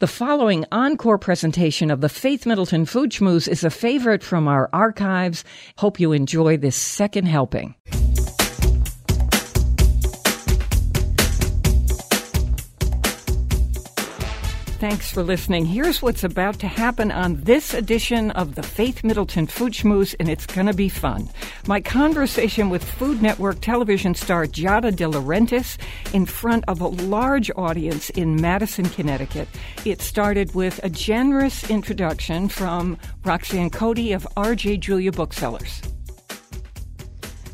The following encore presentation of the Faith Middleton Food Schmooze is a favorite from our archives. Hope you enjoy this second helping. Thanks for listening. Here's what's about to happen on this edition of the Faith Middleton Food Schmooze, and it's going to be fun. My conversation with Food Network television star Giada De Laurentiis in front of a large audience in Madison, Connecticut. It started with a generous introduction from Roxanne Cody of RJ Julia Booksellers.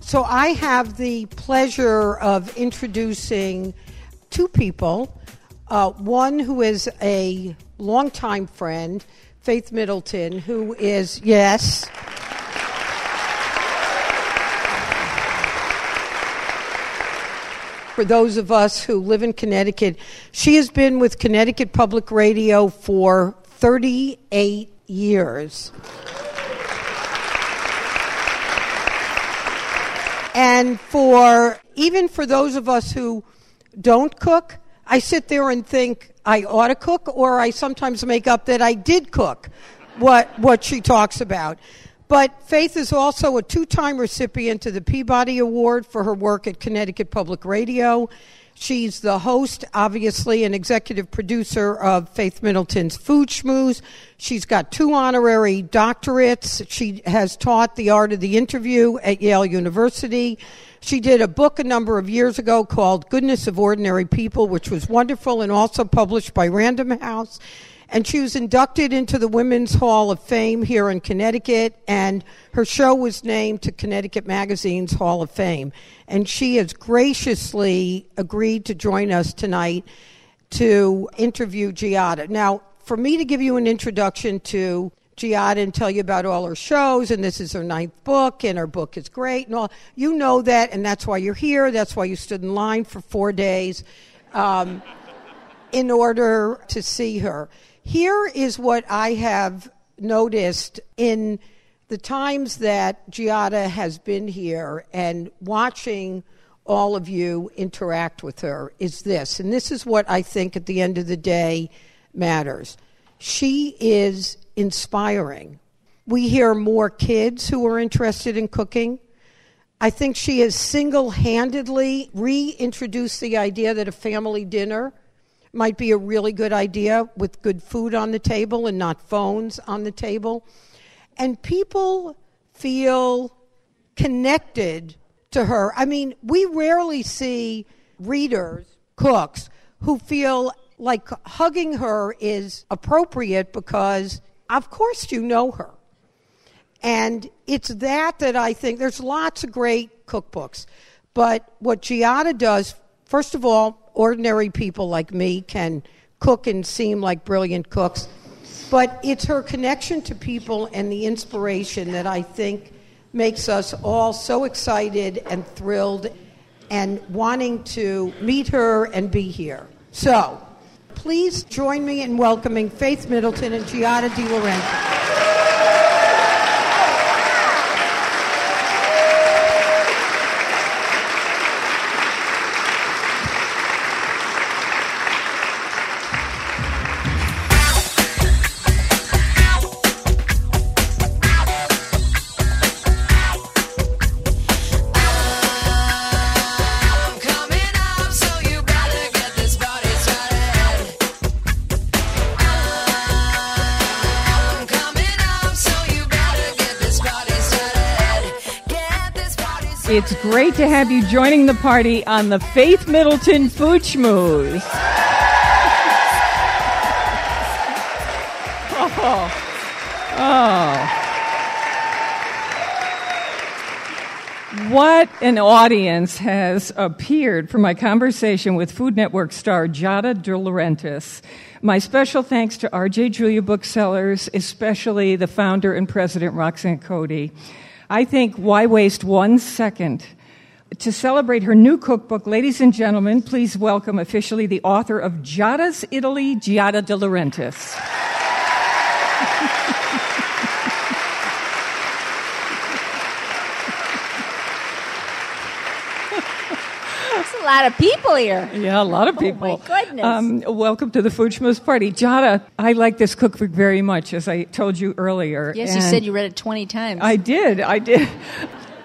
So I have the pleasure of introducing two people uh, one who is a longtime friend, Faith Middleton, who is, yes. For those of us who live in Connecticut, she has been with Connecticut Public Radio for 38 years. And for even for those of us who don't cook, I sit there and think I ought to cook, or I sometimes make up that I did cook what, what she talks about. But Faith is also a two time recipient of the Peabody Award for her work at Connecticut Public Radio. She's the host, obviously, and executive producer of Faith Middleton's Food Schmooze. She's got two honorary doctorates. She has taught the art of the interview at Yale University. She did a book a number of years ago called Goodness of Ordinary People, which was wonderful and also published by Random House. And she was inducted into the Women's Hall of Fame here in Connecticut, and her show was named to Connecticut Magazine's Hall of Fame. And she has graciously agreed to join us tonight to interview Giada. Now, for me to give you an introduction to Giada and tell you about all her shows, and this is her ninth book, and her book is great, and all. You know that, and that's why you're here. That's why you stood in line for four days um, in order to see her. Here is what I have noticed in the times that Giada has been here and watching all of you interact with her is this, and this is what I think at the end of the day matters. She is inspiring. We hear more kids who are interested in cooking. I think she has single handedly reintroduced the idea that a family dinner might be a really good idea with good food on the table and not phones on the table. And people feel connected to her. I mean, we rarely see readers, cooks, who feel like hugging her is appropriate because of course you know her. And it's that that I think there's lots of great cookbooks. But what Giada does, first of all, ordinary people like me can cook and seem like brilliant cooks. But it's her connection to people and the inspiration that I think makes us all so excited and thrilled and wanting to meet her and be here. So, Please join me in welcoming Faith Middleton and Giada De Laurentiis. Great to have you joining the party on the Faith Middleton Food Schmooze. oh. oh. What an audience has appeared for my conversation with Food Network star Giada De Laurentiis. My special thanks to RJ Julia Booksellers, especially the founder and president Roxanne Cody. I think why waste one second? To celebrate her new cookbook, ladies and gentlemen, please welcome officially the author of Giada's Italy, Giada De Laurentiis. There's a lot of people here. Yeah, a lot of people. Oh my goodness. Um, welcome to the Food Schmooze Party. Giada, I like this cookbook very much, as I told you earlier. Yes, you said you read it 20 times. I did, I did.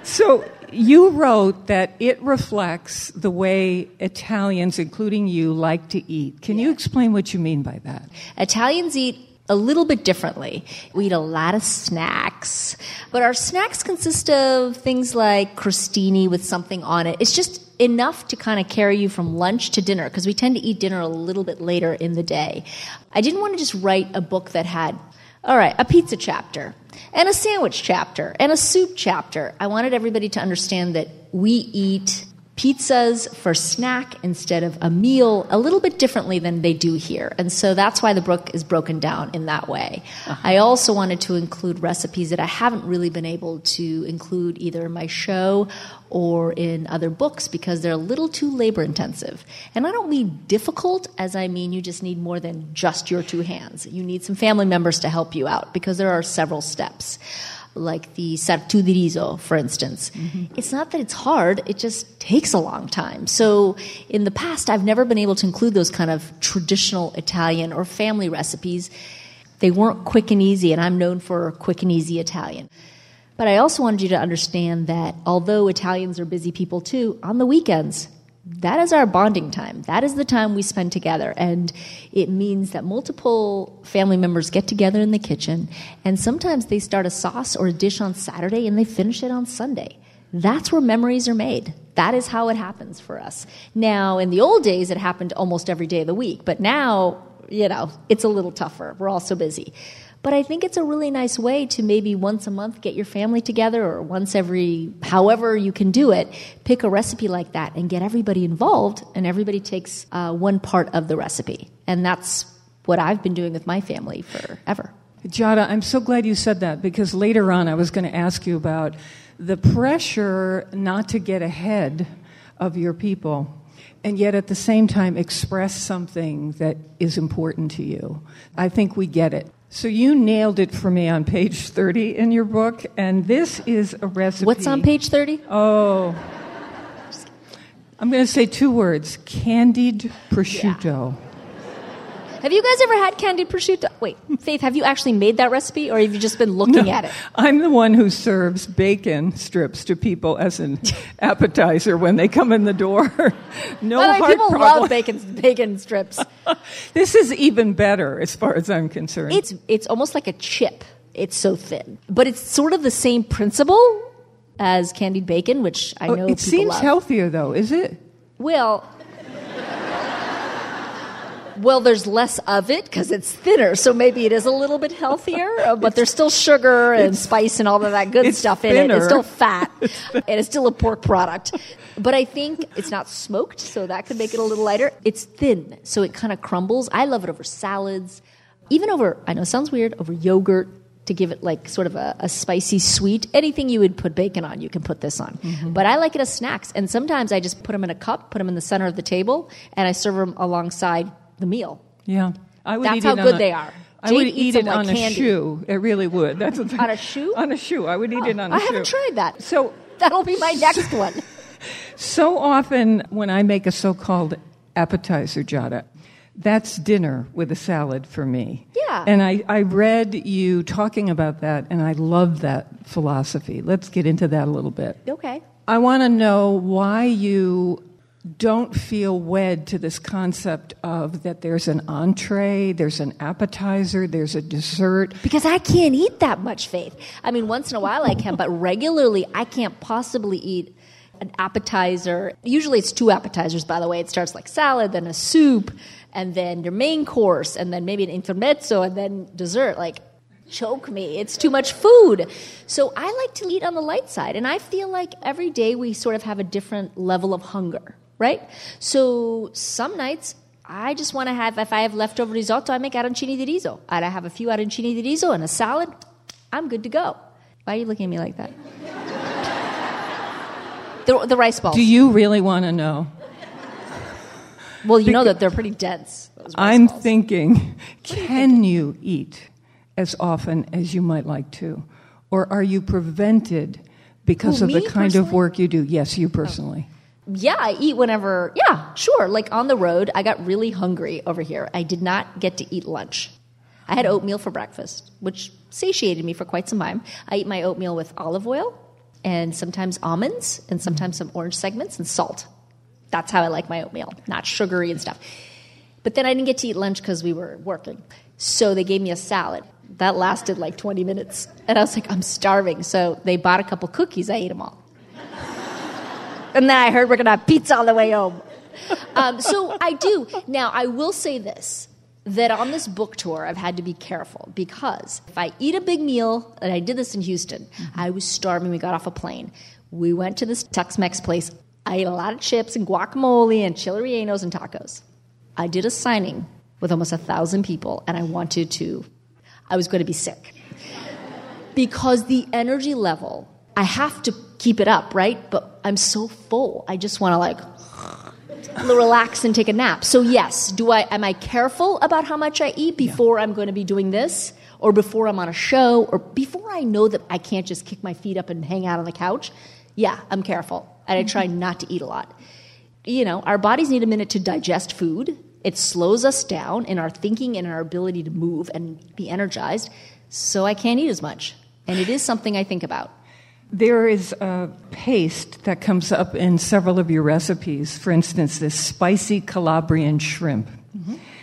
So you wrote that it reflects the way Italians, including you, like to eat. Can you explain what you mean by that? Italians eat a little bit differently. We eat a lot of snacks, but our snacks consist of things like crostini with something on it. It's just enough to kind of carry you from lunch to dinner because we tend to eat dinner a little bit later in the day. I didn't want to just write a book that had, all right, a pizza chapter and a sandwich chapter and a soup chapter. I wanted everybody to understand that we eat pizzas for snack instead of a meal a little bit differently than they do here. And so that's why the book is broken down in that way. Uh-huh. I also wanted to include recipes that I haven't really been able to include either in my show or in other books because they're a little too labor intensive. And I don't mean difficult as I mean you just need more than just your two hands. You need some family members to help you out because there are several steps like the sartù di riso, for instance. Mm-hmm. It's not that it's hard, it just takes a long time. So in the past, I've never been able to include those kind of traditional Italian or family recipes. They weren't quick and easy, and I'm known for quick and easy Italian. But I also wanted you to understand that although Italians are busy people too, on the weekends, that is our bonding time. That is the time we spend together. And it means that multiple family members get together in the kitchen, and sometimes they start a sauce or a dish on Saturday and they finish it on Sunday. That's where memories are made. That is how it happens for us. Now, in the old days, it happened almost every day of the week, but now, you know, it's a little tougher. We're all so busy. But I think it's a really nice way to maybe once a month get your family together or once every, however you can do it, pick a recipe like that and get everybody involved and everybody takes uh, one part of the recipe. And that's what I've been doing with my family forever. Giada, I'm so glad you said that because later on I was going to ask you about the pressure not to get ahead of your people and yet at the same time express something that is important to you. I think we get it. So you nailed it for me on page 30 in your book, and this is a recipe. What's on page 30? Oh. I'm going to say two words candied prosciutto. Have you guys ever had candied prosciutto? Wait, Faith, have you actually made that recipe or have you just been looking at it? I'm the one who serves bacon strips to people as an appetizer when they come in the door. no By the way, people problem. love bacon, bacon strips. This is even better as far as I'm concerned. It's, it's almost like a chip. It's so thin. But it's sort of the same principle as candied bacon, which I Oh, know it people seems love. healthier though, is it? Well, well, there's less of it because it's thinner, so maybe it is a little bit healthier. uh, but there's still sugar and spice and all of that good it's stuff in it. thinner. It's still fat, and it's still a pork product. But I think it's not smoked, so that could make it a little lighter. It's thin, so it kind of crumbles. I love it over salads, even over. I know it sounds weird over yogurt to give it like sort of a, a spicy sweet. Anything you would put bacon on, you can put this on. Mm-hmm. But I like it as snacks, and sometimes I just put them in a cup, put them in the center of the table, and I serve them alongside the meal. Yeah. I would That's eat how it good a- they are. I Jane would eat it like on a shoe. It really would. That's what On a shoe? On a shoe. I would eat it oh, on a I shoe. I haven't tried that. So That'll be my next one. So often, when I make a so called appetizer Giada, that's dinner with a salad for me. Yeah. And I, I read you talking about that, and I love that philosophy. Let's get into that a little bit. Okay. I want to know why you don't feel wed to this concept of that there's an entree, there's an appetizer, there's a dessert. Because I can't eat that much faith. I mean, once in a while I can, but regularly I can't possibly eat an appetizer. Usually it's two appetizers, by the way. It starts like salad, then a soup, and then your main course, and then maybe an intermezzo, and then dessert. Like, choke me. It's too much food. So I like to eat on the light side. And I feel like every day we sort of have a different level of hunger, right? So some nights I just want to have, if I have leftover risotto, I make arancini di riso. And I have a few arancini di riso and a salad. I'm good to go. Why are you looking at me like that? The, the rice balls. Do you really want to know? well, you know that they're pretty dense. I'm balls. thinking, can you eat as often as you might like to? Or are you prevented because Who, of the kind of work you do? Yes, you oh. personally. Yeah, I eat whenever. Yeah, sure. Like on the road, I got really hungry over here. I did not get to eat lunch. I had oatmeal for breakfast, which satiated me for quite some time. I eat my oatmeal with olive oil and sometimes almonds and mm-hmm. sometimes some orange segments and salt. That's how I like my oatmeal, not sugary and stuff. But then I didn't get to eat lunch because we were working. So they gave me a salad. That lasted like 20 minutes. And I was like, I'm starving. So they bought a couple cookies. I ate them all. And then I heard we're going to have pizza on the way home. Um, so I do. Now, I will say this that on this book tour, I've had to be careful because if I eat a big meal, and I did this in Houston, I was starving. We got off a plane. We went to this Tex Mex place. I ate a lot of chips and guacamole and chili rellenos and tacos. I did a signing with almost a thousand people, and I wanted to, I was going to be sick because the energy level, I have to keep it up, right? But I'm so full. I just want to like relax and take a nap. So yes, do I am I careful about how much I eat before I'm going to be doing this or before I'm on a show or before I know that I can't just kick my feet up and hang out on the couch? Yeah, I'm careful. And I try not to eat a lot. You know, our bodies need a minute to digest food. It slows us down in our thinking and our ability to move and be energized. So I can't eat as much. And it is something I think about. There is a paste that comes up in several of your recipes. For instance, this spicy Calabrian shrimp.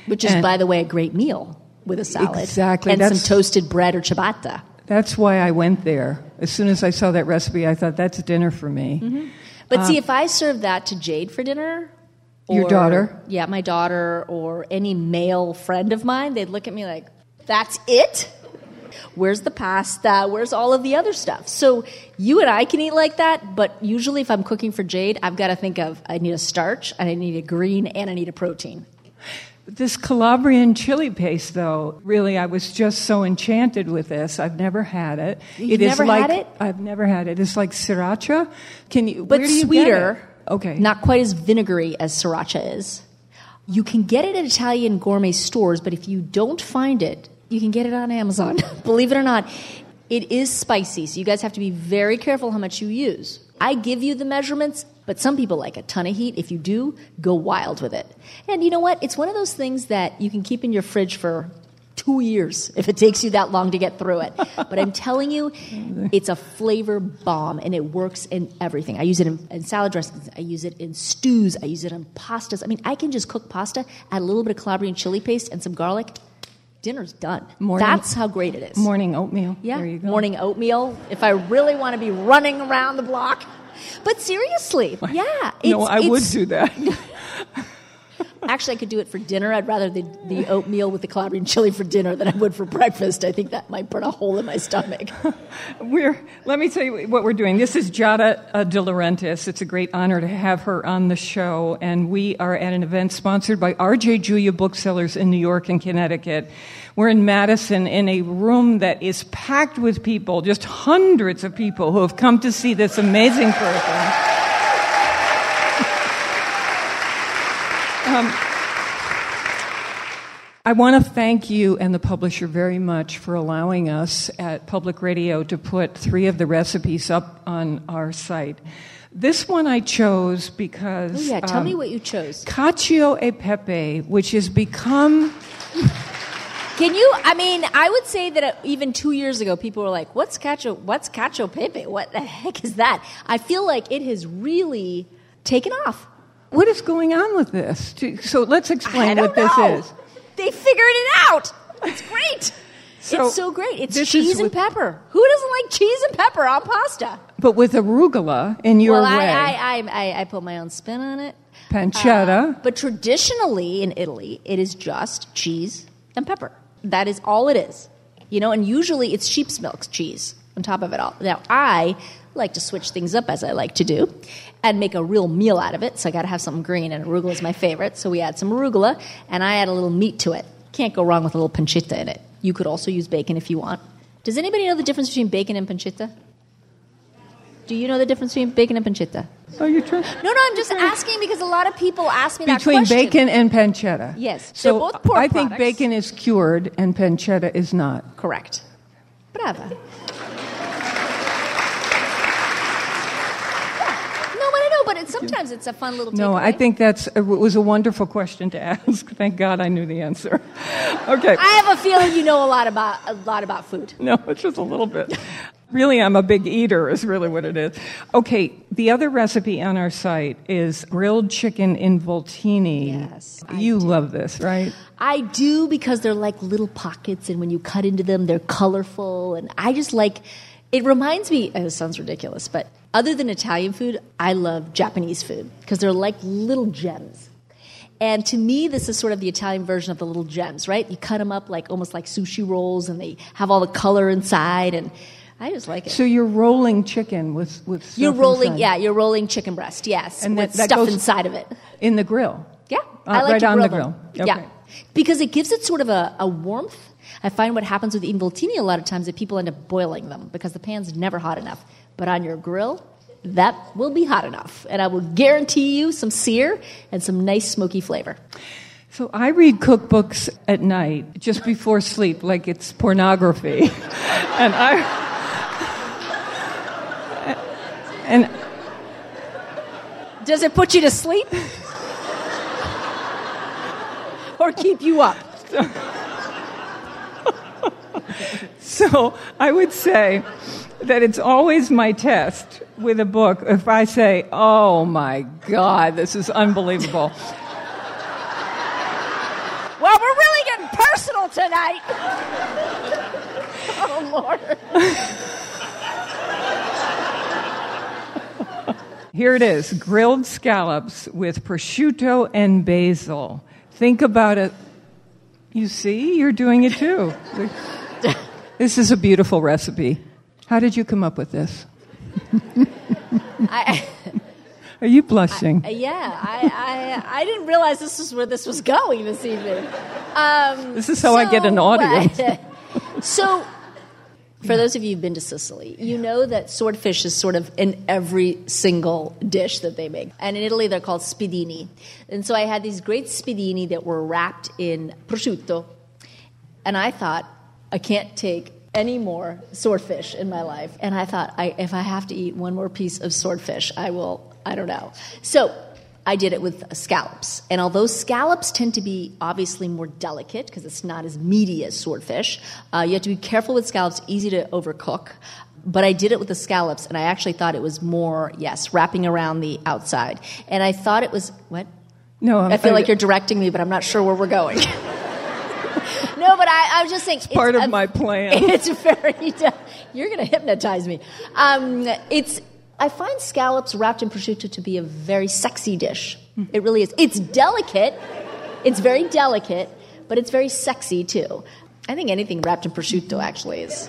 Which is, And- by the way, a great meal with a salad. Exactly, And some toasted bread or ciabatta. That's why I went there. As soon as I saw that recipe, I thought that's dinner for me. But see, if I served that to Jade for dinner, Uh, Your daughter? yeah, my daughter, or any male friend of mine, they'd look at me like, "That's it? Where's the pasta? Where's all of the other stuff?" So you and I can eat like that, but usually, if I'm cooking for Jade, I've got to think of I need a starch, and I need a green, and I need a protein. This Calabrian chili paste, though, really, I was just so enchanted with this. I've never had it. You've It is never like, had it? I've never had it. It's like sriracha. Can you? but you sweeter. Okay. Not quite as vinegary as sriracha is. You can get it at Italian gourmet stores, but if you don't find it, you can get it on Amazon. Believe it or not, it is spicy, so you guys have to be very careful how much you use. I give you the measurements, but some people like a ton of heat. If you do, go wild with it. And you know what? It's one of those things that you can keep in your fridge for two years if it takes you that long to get through it. But I'm telling you, it's a flavor bomb and it works in everything. I use it in, in salad dressings, I use it in stews, I use it in pastas. I mean, I can just cook pasta, add a little bit of Calabrian chili paste and some garlic. Dinner's done. Morning- That's how great it is. Morning oatmeal. Yeah, There you go. morning oatmeal. If I really want to be running around the block, but seriously, yeah, No, I would do that. Actually, I could do it for dinner. I'd rather the, the oatmeal with the Calabrian chili for dinner than I would for breakfast. I think that might burn a hole in my stomach. We're, let me tell you what we're doing. This is Giada uh, De Laurentiis. It's a great honor to have her on the show, and we are at an event sponsored by R.J. Julia Booksellers in New York and Connecticut. We're in Madison in a room that is packed with people, just hundreds of people who have come to see this amazing person. Um, I want to thank you and the publisher very much for allowing us at Public Radio to put three of the recipes up on our site. This one I chose because. Oh, yeah, tell um, me what you chose. Cacio e pepe, which has become. Can you? I mean, I would say that uh, even two years ago, people were like, "What's cacio? What's cacio pepe? What the heck is that?" I feel like it has really taken off. What is going on with this? So let's explain what this know. is. They figured it out. It's great. So, it's so great. It's cheese is and pepper. Who doesn't like cheese and pepper on pasta? But with arugula in your well, way. I, I, I, I, I put my own spin on it. Pancetta. Uh, but traditionally in Italy, it is just cheese and pepper. That is all it is. You know, and usually it's sheep's milk cheese on top of it all. Now, I like to switch things up as I like to do and make a real meal out of it. So I got to have something green, and arugula is my favorite. So we add some arugula, and I add a little meat to it. Can't go wrong with a little pancetta in it. You could also use bacon if you want. Does anybody know the difference between bacon and pancetta? Do you know the difference between bacon and pancetta? Oh, you trying? No, no, I'm just asking because a lot of people ask me that Between question. bacon and pancetta. Yes, So both pork I think bacon is cured and pancetta is not. Correct. Brava. No, but I know, but it's, sometimes it's a fun little No. I think that's it was a wonderful question to ask. Thank God I knew the answer. Okay. I have a feeling you know a lot about a lot about food. No, it's just a little bit. Really, I'm a big eater, is really what it is. Okay, the other recipe on our site is grilled chicken involtini. Yes, I You love this, right? I do because they're like little pockets, and when you cut into them, they're colorful. And I just like it. Reminds me. It sounds ridiculous, but other than Italian food, I love Japanese food because they're like little gems. And to me, this is sort of the Italian version of the little gems, right? You cut them up like almost like sushi rolls, and they have all the color inside, and I just like it. So you're rolling chicken with with you're rolling, inside yeah, you're rolling chicken breast, yes, And with that- stuff inside of it. in the grill. Yeah, Uh, I like right to on grill the them. grill. Yeah, because it gives it sort of a, a warmth. I find what happens with involtini a lot of times that people end up boiling them because the pan's never hot enough. But on your grill, that will be hot enough, and I will guarantee you some sear and some nice smoky flavor. So I read cookbooks at night just before sleep, like it's pornography, and I and Does it put you to sleep? or keep you up? So I would say that it's always my test with a book if I say, oh my God, this is unbelievable. Well, we're really getting personal tonight. oh, Lord. Here it is grilled scallops with prosciutto and basil. Think about it. You see, you're doing it too. This is a beautiful recipe. How did you come up with this? I, Are you blushing? yeah, I, I, I didn't realize this was where this was going this evening. Um, This is how I get an audience. so, for those of you who've been to Sicily, you know that swordfish is sort of in every single dish that they make. And in Italy, they're called spiedini. And so I had these great spiedini that were wrapped in prosciutto. And I thought, I can't take any more swordfish in my life. And I thought, I, if I have to eat one more piece of swordfish, I will, I don't know. So I did it with scallops. And although scallops tend to be obviously more delicate because it's not as meaty as swordfish, uh, you have to be careful with scallops, easy to overcook. But I did it with the scallops, and I actually thought it was more, yes, wrapping around the outside. And I thought it was, what? no, I feel like you're directing me, but I'm not sure where we're going. no, but I, I was just saying. It's part of a- my plan. It's very. You're going to hypnotize me. Um, it's. I find scallops wrapped in prosciutto to be a very sexy dish. It really is. It's delicate. It's very delicate, but it's very sexy too. I think anything wrapped in prosciutto actually is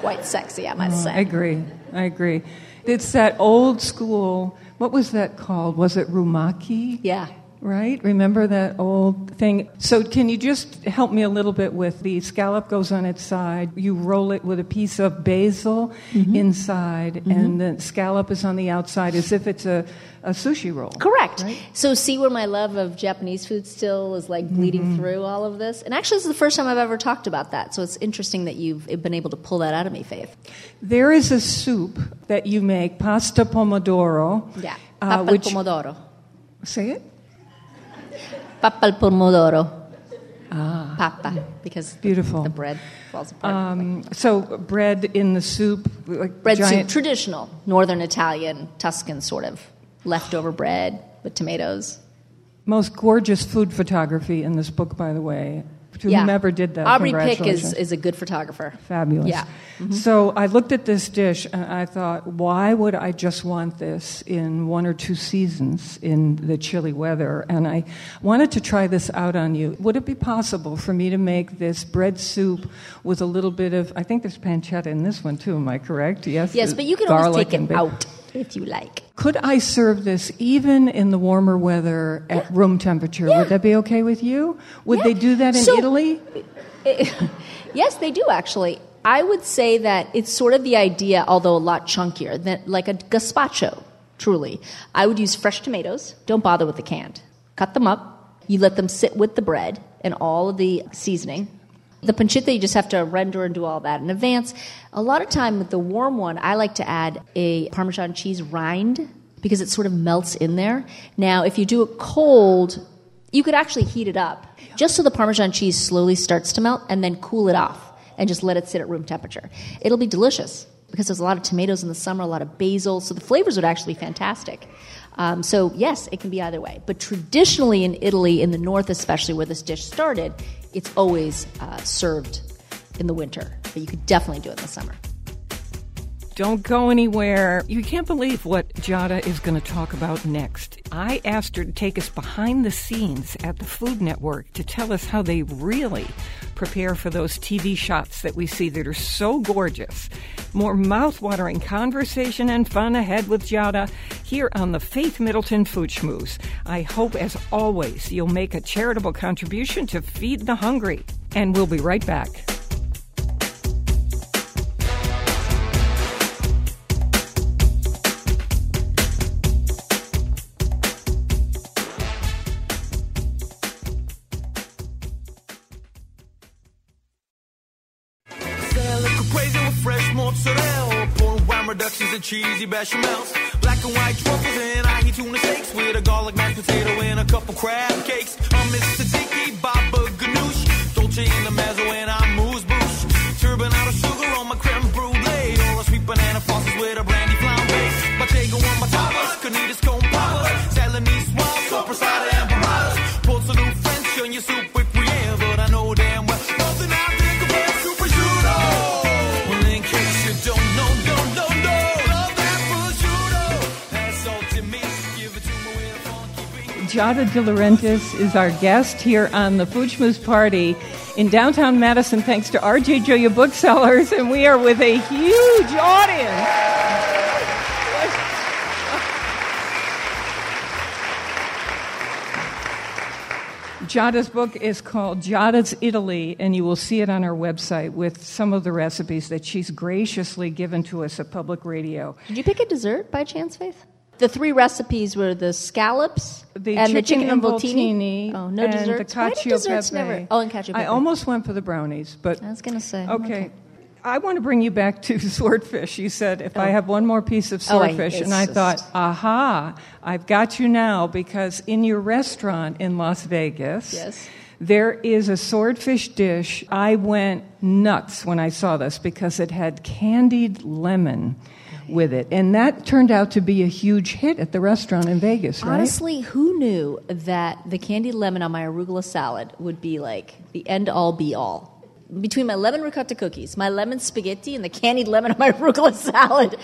quite sexy. I must say. I agree. I agree. It's that old school. What was that called? Was it rumaki? Yeah. Right? Remember that old thing? So, can you just help me a little bit with the scallop goes on its side. You roll it with a piece of basil Mm-hmm. inside, and the scallop is on the outside as if it's a, a sushi roll. Correct. So see where my love of Japanese food still is like bleeding through all of this. And actually, this is the first time I've ever talked about that. So it's interesting that you've been able to pull that out of me, Faith. There is a soup that you make, pasta pomodoro. Yeah. uh, which, pomodoro. Say it? Pappa al pomodoro. Ah. Pappa, because the- Beautiful. The, bread falls apart. Um, so, bread in the soup, like bread giant. soup, traditional, northern Italian, Tuscan sort of leftover bread with tomatoes. Most gorgeous food photography in this book, by the way. To whomever did that, Aubrey Pick is, is a good photographer. Fabulous. Yeah. Mm-hmm. So I looked at this dish and I thought, why would I just want this in one or two seasons in the chilly weather? And I wanted to try this out on you. Would it be possible for me to make this bread soup with a little bit of, I think there's pancetta in this one too, am I correct? Yes. Yes, but you can always take it ba- out if you like. Could I serve this even in the warmer weather at room temperature? Yeah. Would that be okay with you? Would Yeah. they do that in So- Italy? yes, they do actually. I would say that it's sort of the idea, although a lot chunkier, that like a gazpacho. truly. I would use fresh tomatoes. Don't bother with the canned. Cut them up. You let them sit with the bread and all of the seasoning. The pancetta, you just have to render and do all that in advance. A lot of time with the warm one, I like to add a Parmesan cheese rind because it sort of melts in there. Now, if you do it cold, you could actually heat it up just so the Parmesan cheese slowly starts to melt and then cool it off and just let it sit at room temperature. It'll be delicious because there's a lot of tomatoes in the summer, a lot of basil, so the flavors would actually be fantastic. Um, so, yes, it can be either way. But traditionally in Italy, in the north especially, where this dish started, it's always uh, served in the winter. But you could definitely do it in the summer. Don't go anywhere. You can't believe what Giada is going to talk about next. I asked her to take us behind the scenes at the Food Network to tell us how they really prepare for those TV shots that we see that are so gorgeous. More mouth-watering conversation and fun ahead with Giada here on the Faith Middleton Food Schmooze. I hope, as always, you'll make a charitable contribution to feed the hungry. And we'll be right back. Cheesy bechamels. Black and white truffles and ahi tuna steaks with a garlic mashed potato and a couple crab cakes. I'm Mr. Tiki, Baba Ganoush, Dolce in the mezzo and I'm funky beat. De Laurentiis is our guest here on the Schmooze Party in downtown Madison, thanks to RJ Julia Booksellers, and we are with a huge audience. Giada's book is called Giada's Italy, and you will see it on our website with some of the recipes that she's graciously given to us at public radio. Did you pick a dessert by chance, Faith? The three recipes were the scallops The and chicken the chicken involtini, Oh, no and desserts. the Why desserts pepe. never? Oh, and cacio I almost went for the brownies, but I was going to say. Okay. I want to bring you back to swordfish. You said if I Oh. have one more piece of Oh, I- swordfish, and I thought, aha, I've got you now because in your restaurant in Las Vegas, Yes. there is a swordfish dish. I went nuts when I saw this because it had candied lemon with it, and that turned out to be a huge hit at the restaurant in Vegas, right? Honestly, who knew that the candied lemon on my arugula salad would be like the end all be all? Between my lemon ricotta cookies, my lemon spaghetti, and the candied lemon on my arugula salad.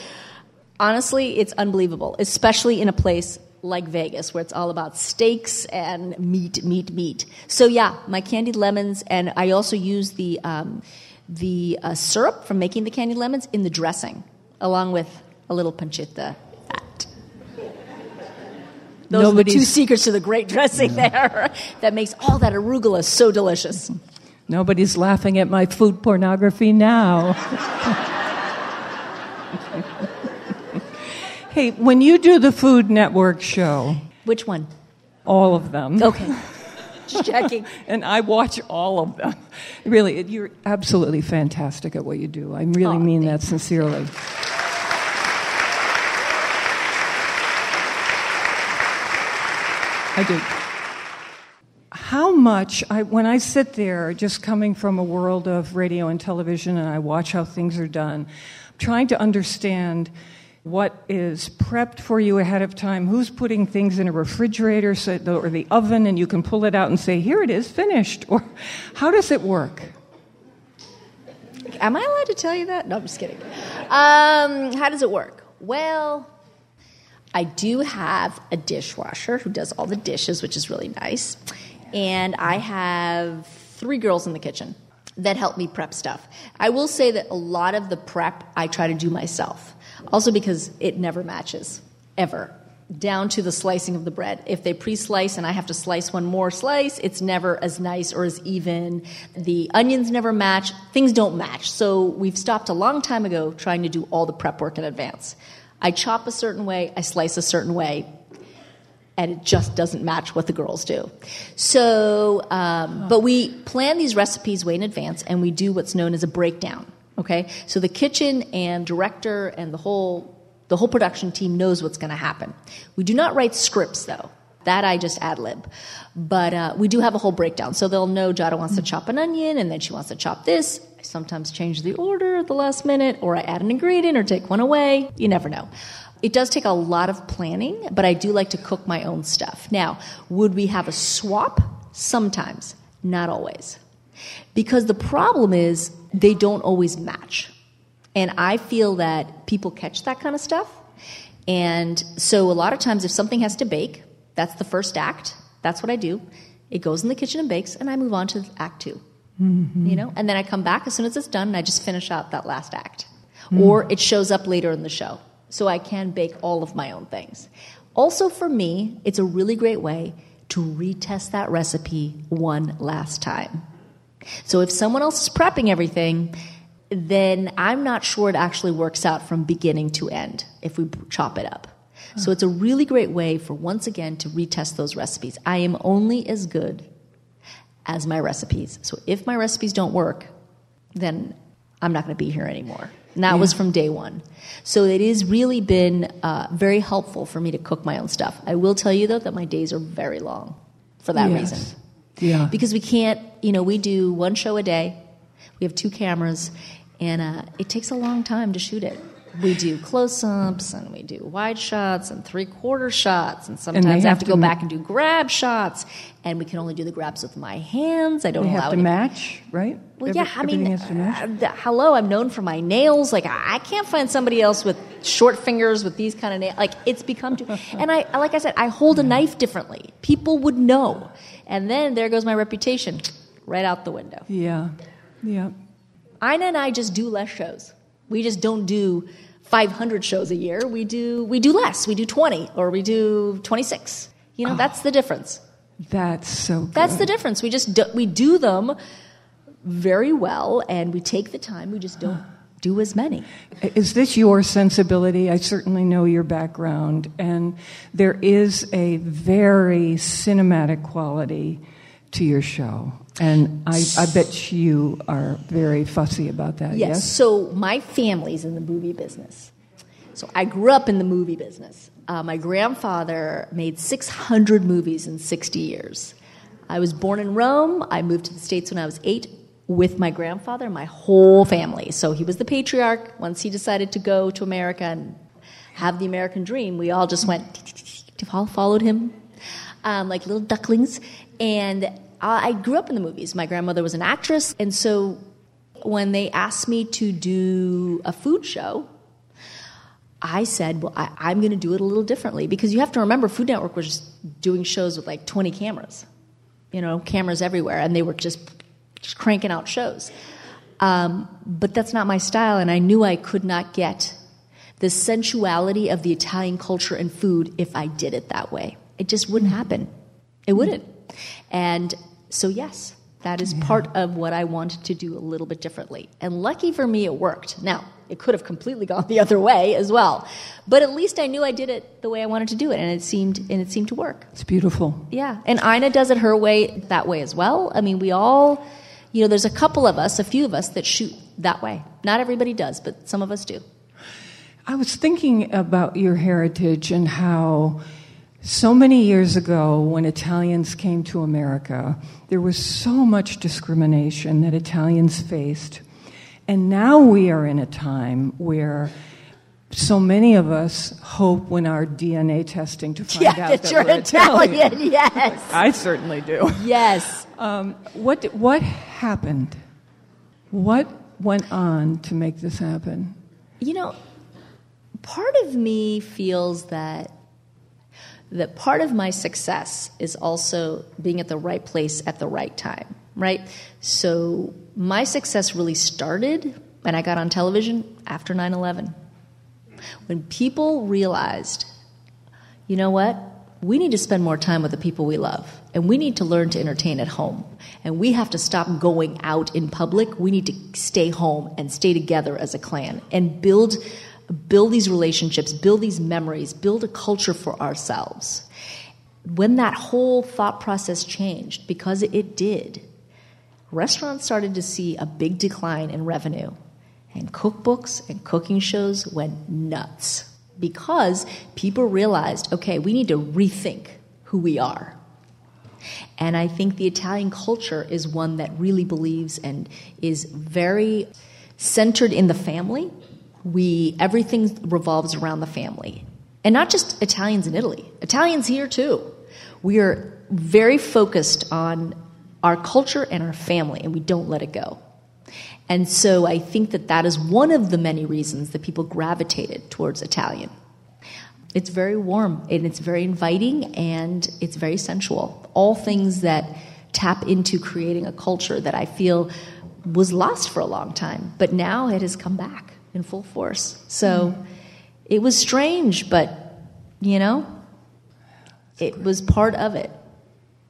Honestly, it's unbelievable, especially in a place like Vegas where it's all about steaks and meat, meat, meat. So yeah, my candied lemons, and I also use the um, the uh, syrup from making the candied lemons in the dressing, along with a little pancetta fat. Those are the two secrets to the great dressing there that makes all that arugula so delicious. Nobody's laughing at my food pornography now. hey, when you do the Food Network show, Which one? all of them, Okay. Just checking. and I watch all of them. Really, you're absolutely fantastic at what you do. I really Aw, mean that sincerely. I do. How much, I, when I sit there, just coming from a world of radio and television, and I watch how things are done, trying to understand what is prepped for you ahead of time, who's putting things in a refrigerator or the oven, and you can pull it out and say, here it is, finished. Or how does it work? Am I allowed to tell you that? No, I'm just kidding. Um, how does it work? Well, I do have a dishwasher who does all the dishes, which is really nice. And I have three girls in the kitchen that help me prep stuff. I will say that a lot of the prep I try to do myself, also because it never matches, ever. Down to the slicing of the bread. If they pre slice and I have to slice one more slice, it's never as nice or as even. The onions never match. Things don't match. So we've stopped a long time ago trying to do all the prep work in advance. I chop a certain way, I slice a certain way, and it just doesn't match what the girls do. So, um, but we plan these recipes way in advance, and we do what's known as a breakdown. Okay, so the kitchen and director and the whole the whole production team knows what's going to happen. We do not write scripts though. That I just ad lib. But uh, we do have a whole breakdown. So they'll know Giada wants to chop an onion and then she wants to chop this. I sometimes change the order at the last minute or I add an ingredient or take one away. You never know. It does take a lot of planning, but I do like to cook my own stuff. Now, would we have a swap? Sometimes, not always. Because the problem is they don't always match. And I feel that people catch that kind of stuff. And so a lot of times, if something has to bake, that's the first act. That's what I do. It goes in the kitchen and bakes, and I move on to act 2 mm-hmm. You know, and then I come back as soon as it's done, and I just finish out that last act. Mm. Or it shows up later in the show, so I can bake all of my own things. Also, for me, it's a really great way to retest that recipe one last time. So if someone else is prepping everything, then I'm not sure it actually works out from beginning to end if we chop it up. So it's a really great way for once again to retest those recipes. I am only as good as my recipes. So if my recipes don't work, then I'm not going to be here anymore. And that yeah. was from day one. So it has really been uh, very helpful for me to cook my own stuff. I will tell you though that my days are very long for that yes. reason. Yeah. Because we can't, you know, we do one show a day. We have two cameras, and uh, it takes a long time to shoot it. We do close ups and we do wide shots and three quarter shots, and sometimes and I have to, to go back and do grab shots, and we can only do the grabs with my hands. I don't they allow have to any... match, right? Well, Every, yeah, I mean, uh, hello, I'm known for my nails. Like, I, I can't find somebody else with short fingers with these kind of nails. Like, it's become too. and I, like I said, I hold a knife differently. People would know, and then there goes my reputation, right out the window. Yeah, yeah. Ina and I just do less shows. We just don't do 500 shows a year. We do we do less. We do 20 or we do 26. You know, oh, that's the difference. That's so good. That's the difference. We just do, we do them very well and we take the time. We just don't do as many. Is this your sensibility? I certainly know your background and there is a very cinematic quality to your show. And I, I bet you are very fussy about that. Yes. yes. So my family's in the movie business. So I grew up in the movie business. Uh, my grandfather made 600 movies in 60 years. I was born in Rome. I moved to the States when I was eight with my grandfather, my whole family. So he was the patriarch. Once he decided to go to America and have the American dream, we all just went, followed him um, like little ducklings. And I grew up in the movies. My grandmother was an actress, and so when they asked me to do a food show, I said, "Well, I, am going to do it a little differently because you have to remember, Food Network was just doing shows with like 20 cameras, you know, cameras everywhere, and they were just just cranking out shows. Um, but that's not my style, and I knew I could not get the sensuality of the Italian culture and food if I did it that way. It just wouldn't happen. It wouldn't. And so, yes, that is yeah. part of what I wanted to do a little bit differently. And lucky for me, it worked. Now, it could have completely gone the other way as well, but at least I knew I did it the way I wanted to do it, and it seemed and it seemed to work. It's beautiful. Yeah, and Ina does it her way, that way as well. I mean, we all, you know, there's a couple of us, a few of us that shoot that way. Not everybody does, but some of us do. I was thinking about your heritage and how so many years ago, when Italians came to America, there was so much discrimination that Italians faced. And now we are in a time where so many of us hope when our DNA testing to find yeah, out that, that you're Italian. Italian. Yes, I certainly do. Yes. Um, what what happened? What went on to make this happen? You know, part of me feels that that part of my success is also being at the right place at the right time, right? So my success really started when I got on television after 9 11. When people realized, you know what? We need to spend more time with the people we love, and we need to learn to entertain at home. And we have to stop going out in public. We need to stay home and stay together as a clan and build build these relationships, build these memories, build a culture for ourselves. When that whole thought process changed, because it did, restaurants started to see a big decline in revenue. And cookbooks and cooking shows went nuts because people realized okay, we need to rethink who we are. And I think the Italian culture is one that really believes and is very centered in the family. We everything revolves around the family. And not just Italians in Italy. Italians here too. We are very focused on our culture and our family and we don't let it go. And so I think that that is one of the many reasons that people gravitated towards Italian. It's very warm and it's very inviting and it's very sensual. All things that tap into creating a culture that I feel was lost for a long time, but now it has come back in full force. So mm. it was strange, but you know, it was part of it.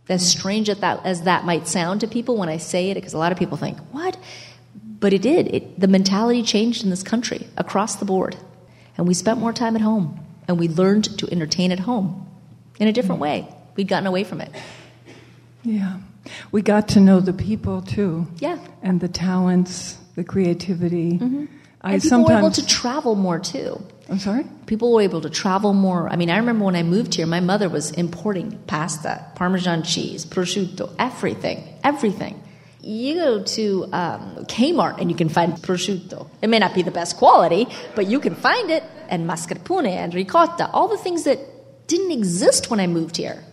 As strange as that, as that might sound to people when I say it, because a lot of people think, what? But it did. It, the mentality changed in this country across the board. And we spent more time at home and we learned to entertain at home in a different way. We'd gotten away from it. Yeah. We got to know the people too. Yeah. And the talents, the creativity. Mm-hmm. I and people sometimes... were able to travel more too. I'm sorry? People were able to travel more. I mean, I remember when I moved here, my mother was importing pasta, Parmesan cheese, prosciutto, everything, everything. You go to um, Kmart and you can find prosciutto. It may not be the best quality, but you can find it and mascarpone and ricotta, all the things that didn't exist when I moved here.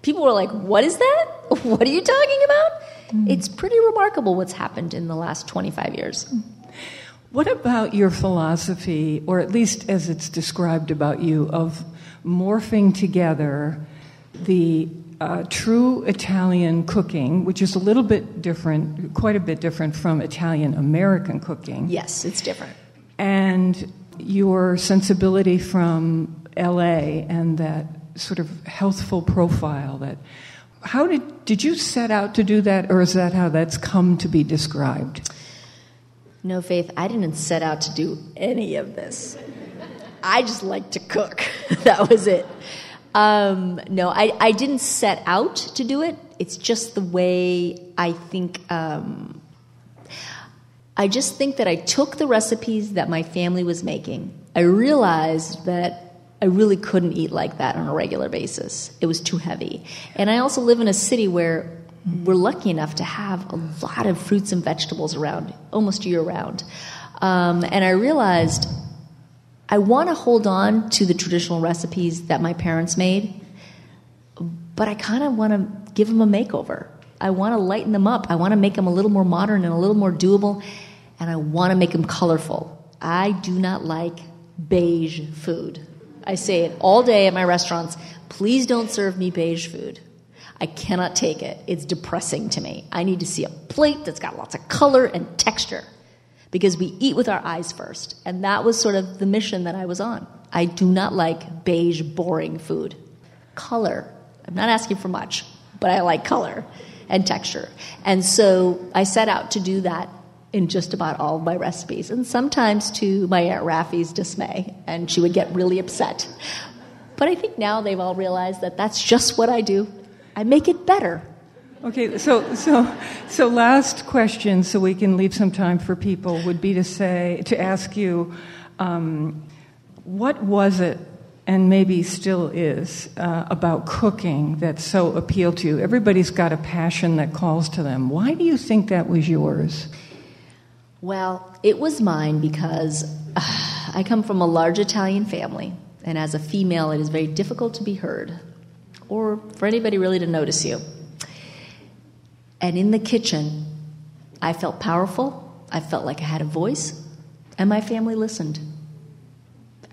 People were like, What is that? What are you talking about? Mm. It's pretty remarkable what's happened in the last 25 years. What about your philosophy, or at least as it's described about you, of morphing together the uh, true Italian cooking, which is a little bit different, quite a bit different from Italian American cooking? Yes, it's different. And your sensibility from LA and that sort of healthful profile that how did did you set out to do that or is that how that's come to be described no faith i didn't set out to do any of this i just like to cook that was it um, no I, I didn't set out to do it it's just the way i think um, I just think that I took the recipes that my family was making. I realized that I really couldn't eat like that on a regular basis. It was too heavy. And I also live in a city where we're lucky enough to have a lot of fruits and vegetables around almost year round. Um, and I realized I want to hold on to the traditional recipes that my parents made, but I kind of want to give them a makeover. I want to lighten them up. I want to make them a little more modern and a little more doable and I want to make them colorful. I do not like beige food. I say it all day at my restaurants please don't serve me beige food. I cannot take it. It's depressing to me. I need to see a plate that's got lots of color and texture because we eat with our eyes first. And that was sort of the mission that I was on. I do not like beige, boring food. Color. I'm not asking for much, but I like color and texture. And so I set out to do that in just about all of my recipes, and sometimes to my Aunt Raffy's dismay, and she would get really upset. But I think now they've all realized that that's just what I do. I make it better. Okay, so so so last question, so we can leave some time for people, would be to say to ask you, um, what was it, and maybe still is, uh, about cooking that so appealed to you? Everybody's got a passion that calls to them. Why do you think that was yours? Well, it was mine because uh, I come from a large Italian family, and as a female, it is very difficult to be heard or for anybody really to notice you. And in the kitchen, I felt powerful, I felt like I had a voice, and my family listened.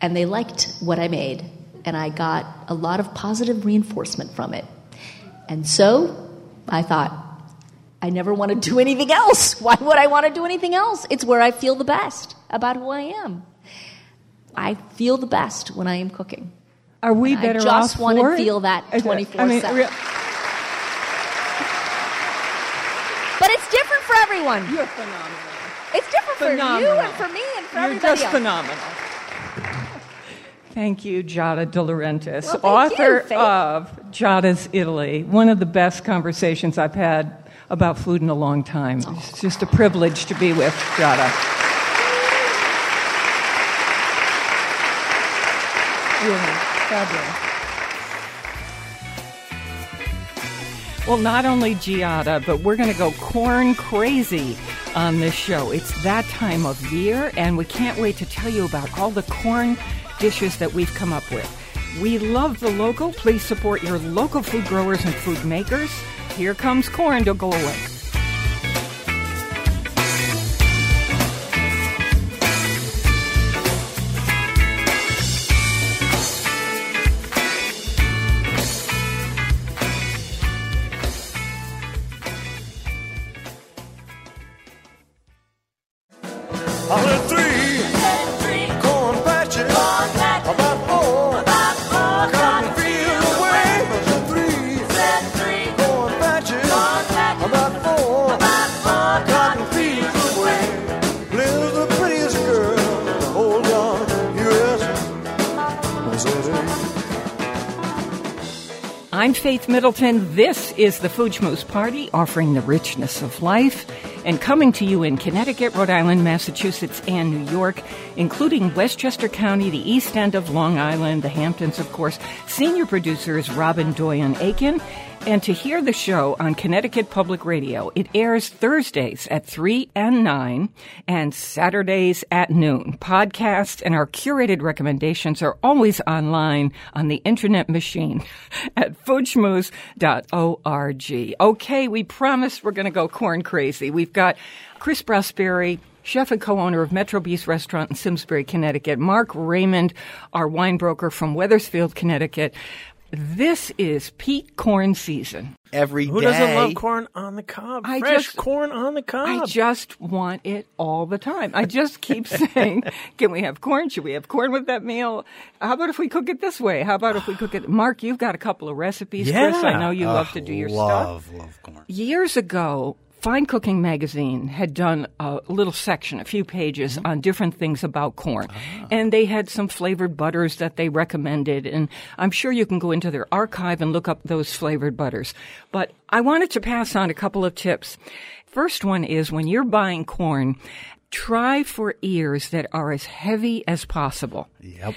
And they liked what I made, and I got a lot of positive reinforcement from it. And so I thought, I never want to do anything else. Why would I want to do anything else? It's where I feel the best about who I am. I feel the best when I am cooking. Are we better off? I just want to feel that 24 I mean, 7. But it's different for everyone. You're phenomenal. It's different phenomenal. for you and for me and for You're everybody just else. phenomenal. Thank you, Giada De Laurentiis, Well, author you, of Giada's Italy. One of the best conversations I've had about food in a long time. Oh. It's just a privilege to be with Jada. Giada. Well, not only Giada, but we're going to go corn crazy on this show. It's that time of year, and we can't wait to tell you about all the corn dishes that we've come up with. We love the local. Please support your local food growers and food makers. Here comes corn to go away. I'm Faith Middleton. This is the Food Schmooze Party, offering the richness of life and coming to you in Connecticut, Rhode Island, Massachusetts, and New York, including Westchester County, the east end of Long Island, the Hamptons, of course. Senior producer is Robin Doyon-Aitken. And to hear the show on Connecticut Public Radio, it airs Thursdays at 3 and 9 and Saturdays at noon. Podcasts and our curated recommendations are always online on the internet machine at foodschmooze.org. Okay, we promise we're going to go corn crazy. We've got Chris Prosperi, chef and co-owner of Metro Bis Restaurant in Simsbury, Connecticut. Mark Raymond, our wine broker from Wethersfield, Connecticut. This is peak corn season. every Who day. doesn't love corn on the cob? I Fresh just- corn on the cob. I just want it all the time. I just keep saying, can we have corn? Should we have corn with that meal? How about if we cook it this way? How about if we cook it? Mark, you've got a couple of recipes. Chris, I know you love to do your stuff. love, love corn. Years ago, Fine Cooking Magazine had done a little section, a few pages mm-hmm. on different things about corn. Ah. And they had some flavored butters that they recommended. And I'm sure you can go into their archive and look up those flavored butters. But I wanted to pass on a couple of tips. First one is when you're buying corn, try for ears that are as heavy as possible. Yep.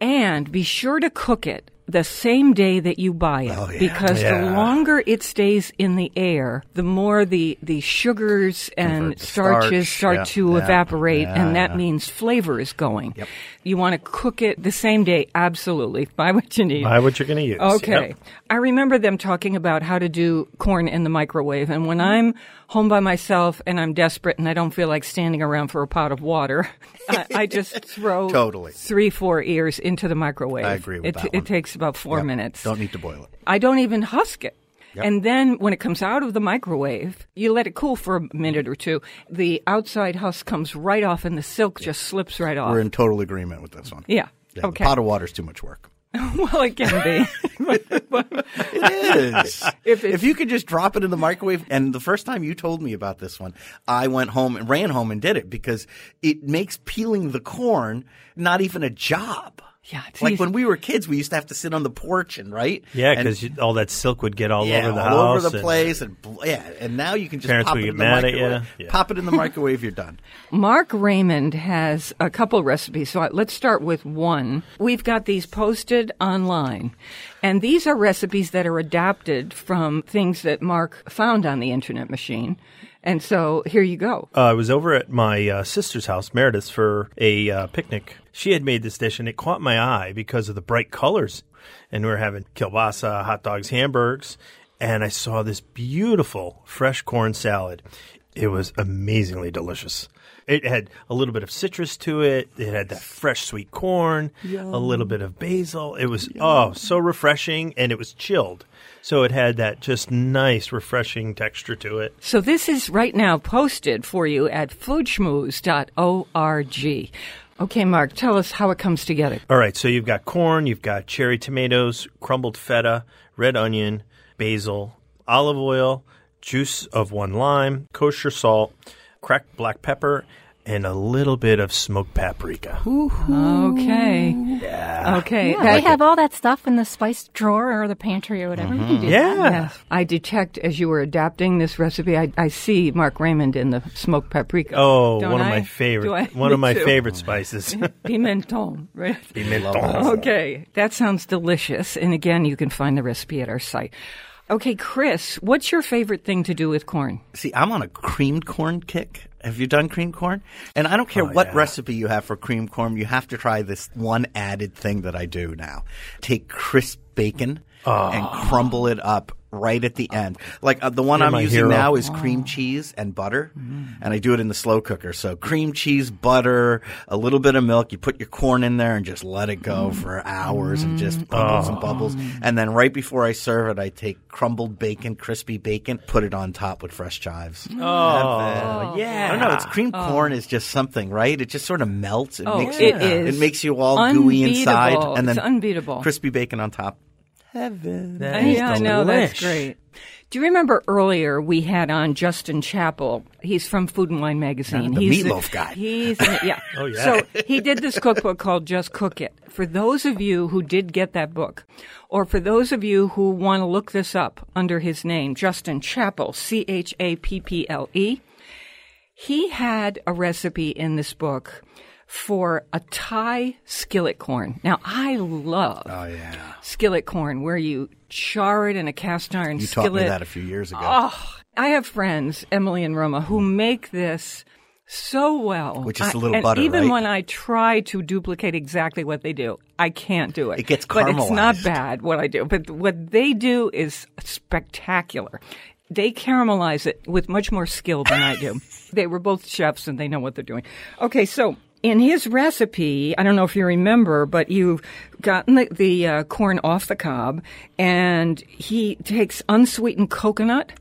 And be sure to cook it the same day that you buy it Oh, yeah. because the longer it stays in the air, the more the, the sugars and starches starch. start Yeah. to Yeah. evaporate, Yeah, and that yeah. means flavor is going. Yep. You want to cook it the same day, absolutely. Buy what you need. Buy what you're going to use. Okay. Yep. I remember them talking about how to do corn in the microwave. And when I'm home by myself and I'm desperate and I don't feel like standing around for a pot of water, I, I just throw Totally. three, four ears into the microwave. I agree with it, that It takes about four Yep. minutes. Don't need to boil it. I don't even husk it. Yep. And then when it comes out of the microwave, you let it cool for a minute or two. The outside husk comes right off and the silk just slips right off. We're in total agreement with this one. yeah. Yeah, okay. Pot of water is too much work. well, it can be. It is. If if, you could just drop it in the microwave, and the first time you told me about this one, I went home and ran home and did it because it makes peeling the corn not even a job. Yeah, it's like when we were kids, we used to have to sit on the porch and right. Yeah, because all that silk would get all yeah, over the all house. over the and- place, and bl- yeah, and now you can just Parents pop it get in the mad at you. microwave. Yeah. Pop it in the microwave, you're done. Mark Raymond has a couple recipes. So let's start with one. We've got these posted online. And these are recipes that are adapted from things that Mark found on the internet machine. And so here you go. Uh, I was over at my uh, sister's house, Meredith's, for a uh, picnic. She had made this dish, and it caught my eye because of the bright colors. And we were having kielbasa, hot dogs, hamburgers, and I saw this beautiful fresh corn salad. It was amazingly delicious. It had a little bit of citrus to it. It had that fresh sweet corn, a little bit of basil. It was oh so refreshing, and it was chilled, so it had that just nice, refreshing texture to it. So this is right now posted for you at foodschmooze.org. Okay, Mark, tell us how it comes together. All right, so you've got corn, you've got cherry tomatoes, crumbled feta, red onion, basil, olive oil, juice of one lime, kosher salt, cracked black pepper, and a little bit of smoked paprika. Okay. Okay. Yeah, that- they have all that stuff in the spice drawer or the pantry or whatever. You can mm-hmm. do that. Yeah. Yes. I detect as you were adapting this recipe, I, I see Mark Raymond in the smoked paprika. Oh, Don't one of I? my Do favorite. I? One Me of my too. favorite spices. Pimenton, right? Pimenton. Okay, that sounds delicious. And again, you can find the recipe at our site. Okay, Chris, what's your favorite thing to do with corn? See, I'm on a creamed corn kick. Have you done creamed corn? And I don't care Oh, what yeah. recipe you have for creamed corn, you have to try this one added thing that I do now. Take crisp bacon and ah. crumble it up right at the end. Like uh, the one You're I'm using hero. now is cream cheese and butter, mm. and I do it in the slow cooker. So cream cheese, butter, a little bit of milk. You put your corn in there and just let it go mm. for hours and just mm. bubbles and bubbles. And then right before I serve it, I take crumbled bacon, crispy bacon, put it on top with fresh chives. Oh, yeah. I don't know. It's cream corn is just something, right? It just sort of melts. It Oh, makes it you, is It makes you all gooey inside, and then It's unbeatable. crispy bacon on top. Heaven. That oh, is yeah, I know that's great. Do you remember earlier we had on Justin Chapple? He's from Food and Wine magazine. the he's meatloaf guy. He's yeah. Oh, yeah. So he did this cookbook called Just Cook It. For those of you who did get that book, or for those of you who want to look this up under his name, Justin Chapple, C H A P P L E, he had a recipe in this book for a Thai skillet corn. Now I love Oh yeah. skillet corn where you char it in a cast iron You skillet. taught me that a few years ago. Oh, I have friends, Emily and Roma, who make this so well. Which is I- a little and butter, Even right? when I try to duplicate exactly what they do, I can't do it. It gets caramelized. But it's not bad what I do. But what they do is spectacular. They caramelize it with much more skill than I do. they were both chefs and they know what they're doing. Okay, so in his recipe, I don't know if you remember, but you've gotten the, the uh, corn off the cob, and he takes unsweetened coconut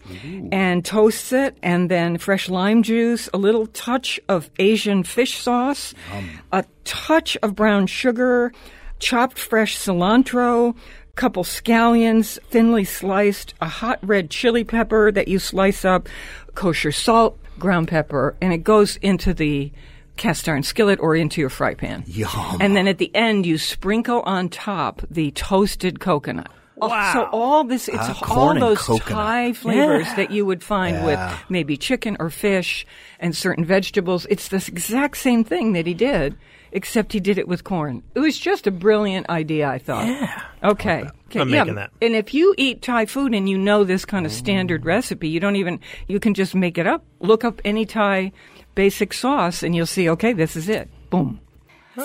and toasts it, and then fresh lime juice, a little touch of Asian fish sauce, a touch of brown sugar, chopped fresh cilantro, couple scallions thinly sliced, a hot red chili pepper that you slice up, kosher salt, ground pepper, and it goes into the cast iron skillet or into your fry pan. Yum. And then at the end, you sprinkle on top the toasted coconut. Wow. So all this, it's Ah, all those coconut. Thai flavors Yeah. that you would find with maybe chicken or fish and certain vegetables. It's this exact same thing that he did, except he did it with corn. It was just a brilliant idea, I thought. Yeah. Okay. okay. I'm yeah. making that. And if you eat Thai food and you know this kind of standard recipe, you don't even, you can just make it up. Look up any Thai basic sauce and you'll see, okay, this is it. Boom.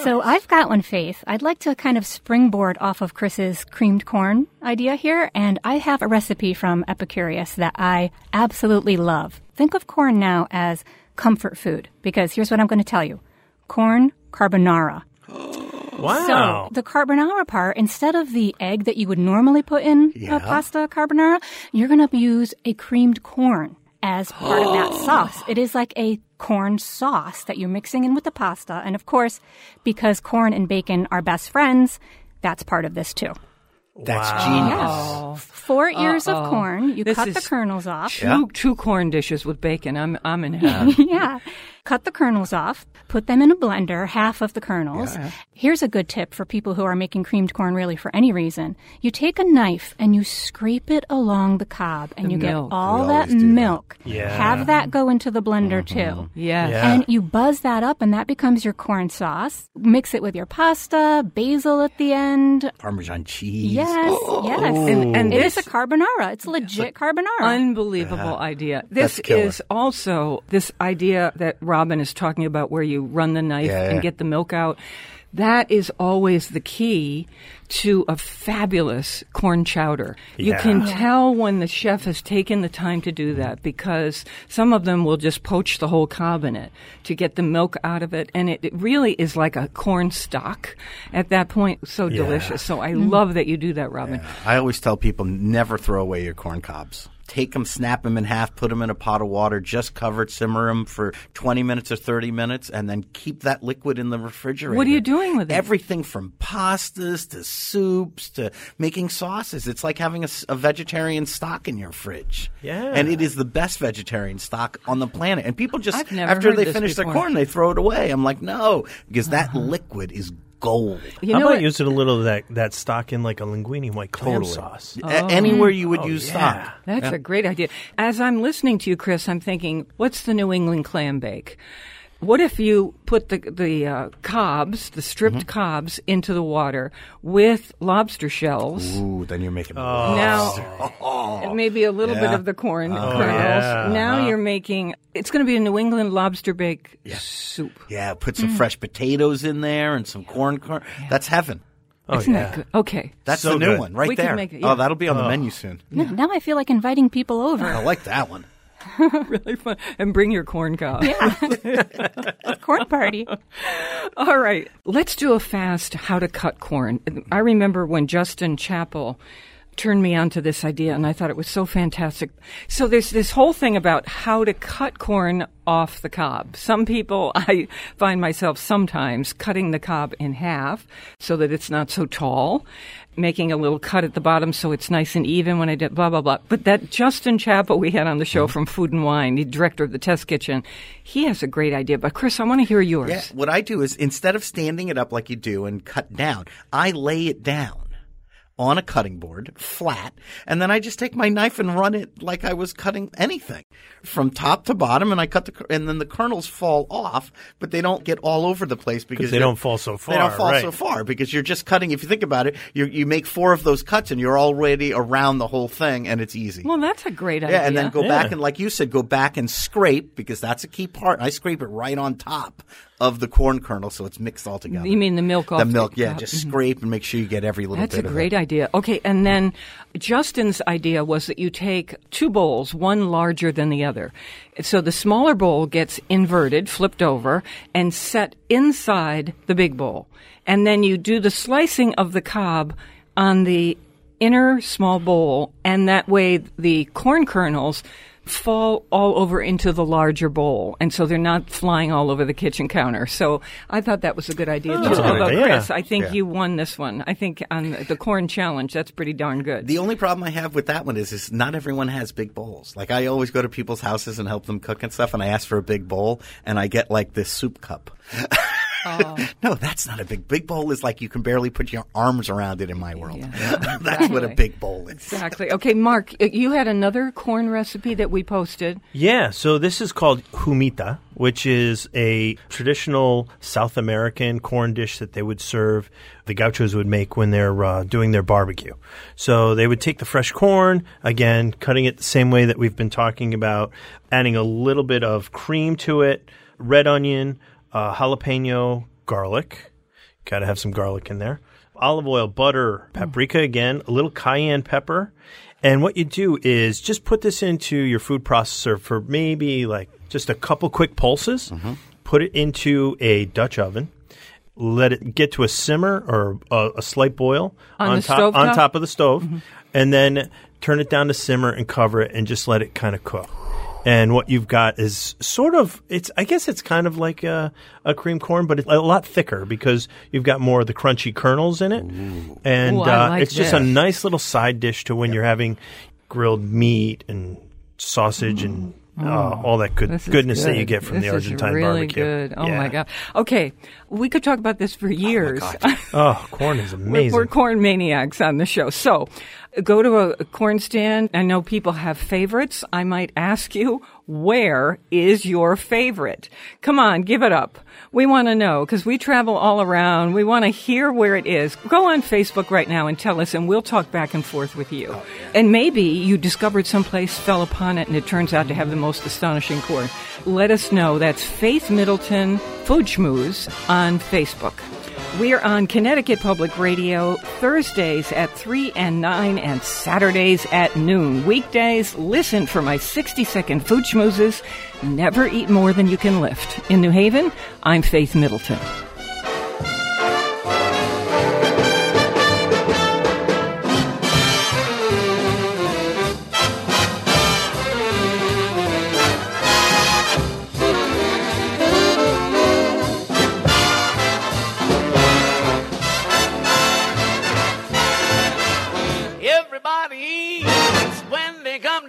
So I've got one, Faith. I'd like to kind of springboard off of Chris's creamed corn idea here, and I have a recipe from Epicurious that I absolutely love. Think of corn now as comfort food, because here's what I'm going to tell you. Corn carbonara. Wow. So the carbonara part, instead of the egg that you would normally put in Yeah. a pasta carbonara, you're going to use a creamed corn as part of that sauce. It is like a corn sauce that you're mixing in with the pasta. And of course, because corn and bacon are best friends, that's part of this too. That's Oh. genius. Four ears of corn. You This cut the kernels off. Two, two corn dishes with bacon. I'm, I'm in heaven. yeah. Cut the kernels off, put them in a blender, half of the kernels. Here's a good tip for people who are making creamed corn really for any reason. You take a knife and you scrape it along the cob and The you milk. get all We that always do that. milk. Yeah. Have that go into the blender mm-hmm. too. Yes. Yeah. And you buzz that up and that becomes your corn sauce. Mix it with your pasta, basil at the end. Parmesan cheese. Yes, yes. And, and It this is a carbonara. It's legit carbonara. unbelievable idea. This is also this idea that Robin is talking about where you run the knife Yeah, and get the milk out. That is always the key to a fabulous corn chowder. You can tell when the chef has taken the time to do that because some of them will just poach the whole cob in it to get the milk out of it. And it, it really is like a corn stock at that point. So delicious. So I mm-hmm. love that you do that, Robin. I always tell people never throw away your corn cobs. Take them, snap them in half, put them in a pot of water, just cover it, simmer them for 20 minutes or 30 minutes, and then keep that liquid in the refrigerator. What are you doing with it? Everything from pastas to soups to making sauces. It's like having a vegetarian stock in your fridge. Yeah. And it is the best vegetarian stock on the planet. And people just, after they finish their corn, they throw it away. I'm like, no, because that uh-huh. liquid is gold. You How know about what? using a little of that, that stock in like a linguine white clam Totally. sauce? A- Anywhere you would Oh, use yeah. stock. That's a great idea. As I'm listening to you, Chris, I'm thinking, what's the New England clam bake? What if you put the the uh, cobs, the stripped Mm-hmm. cobs, into the water with lobster shells? Ooh, then you're making Now, and maybe a little bit of the corn Oh, kernels. yeah. Now you're making. It's going to be a New England lobster bake soup. Yeah, put some fresh potatoes in there and some corn. corn. That's heaven. Oh, Isn't yeah. that good? Okay. That's So the new good. one right We could there. make it, yeah. Oh, that'll be on the menu soon. Now, now I feel like inviting people over. I like that one. really fun. And bring your corn cob. Yeah. Corn party. All right, let's do a fast how to cut corn. I remember when Justin Chapple turned me onto this idea and I thought it was so fantastic. So there's this whole thing about how to cut corn off the cob. Some people, I find myself sometimes cutting the cob in half so that it's not so tall, making a little cut at the bottom so it's nice and even when I did blah, blah, blah. But that Justin Chapple we had on the show mm-hmm. from Food and Wine, the director of the test kitchen, he has a great idea. But Chris, I want to hear yours. Yeah, what I do is instead of standing it up like you do and cut down, I lay it down on a cutting board, flat, and then I just take my knife and run it like I was cutting anything from top to bottom, and I cut the and then the kernels fall off, but they don't get all over the place because they don't fall so far. They don't fall right. so far because you're just cutting. If you think about it, you you make four of those cuts and you're already around the whole thing, and it's easy. Well, that's a great idea. Yeah, and then go Yeah. back and, like you said, go back and scrape because that's a key part. I scrape it right on top of the corn kernel, so it's mixed all together. You mean the milk off The the milk, yeah. top. Just Mhm. scrape and make sure you get every little bit of it. That's a great it. idea. Okay, and then Justin's idea was that you take two bowls, one larger than the other. So the smaller bowl gets inverted, flipped over, and set inside the big bowl. And then you do the slicing of the cob on the inner small bowl, and that way the corn kernels fall all over into the larger bowl, and so they're not flying all over the kitchen counter. So I thought that was a good idea oh. too. that's Although idea. Chris, I think Yeah. you won this one. I think on the corn challenge, that's pretty darn good. The only problem I have with that one is, is not everyone has big bowls. Like I always go to people's houses and help them cook and stuff, and I ask for a big bowl, and I get like this soup cup. Oh. no, that's not a big. Big bowl is like you can barely put your arms around it in my world. Yeah, that's what a big bowl is. Exactly. Okay, Mark, uh, you had another corn recipe that we posted. Yeah, so this is called humita, which is a traditional South American corn dish that they would serve, the gauchos would make when they're uh, doing their barbecue. So they would take the fresh corn, again, cutting it the same way that we've been talking about, adding a little bit of cream to it, red onion, uh, jalapeno, garlic. Got to have some garlic in there. Olive oil, butter, paprika again, a little cayenne pepper. And what you do is just put this into your food processor for maybe like just a couple quick pulses. Put it into a Dutch oven. Let it get to a simmer or a, a slight boil On the top on top? top of the stove, and then turn it down to simmer and cover it and just let it kind of cook. And what you've got is sort of it's I guess it's kind of like a, a cream corn, but it's a lot thicker because you've got more of the crunchy kernels in it, and Ooh, I uh, like it's just a nice little side dish to when you're having grilled meat and sausage and uh, all that good Mm. This is goodness that you get from this the is Argentine really barbecue. good. Oh Yeah. my god. Okay, we could talk about this for years. Oh, corn is We're- amazing. We're corn maniacs on the show. So, go to a, corn stand. I know people have favorites. I might ask you, where is your favorite? Come on, give it up. We want to know because we travel all around. We want to hear where it is. Go on Facebook right now and tell us, and we'll talk back and forth with you. Oh, and maybe you discovered someplace, fell upon it, and it turns out to have the most astonishing corn. Let us know. That's Faith Middleton Food Schmooze on Facebook. We're on Connecticut Public Radio Thursdays at 3 and 9 and Saturdays at noon. Weekdays, listen for my 60 second food schmoozes. Never eat more than you can lift. In New Haven, I'm Faith Middleton.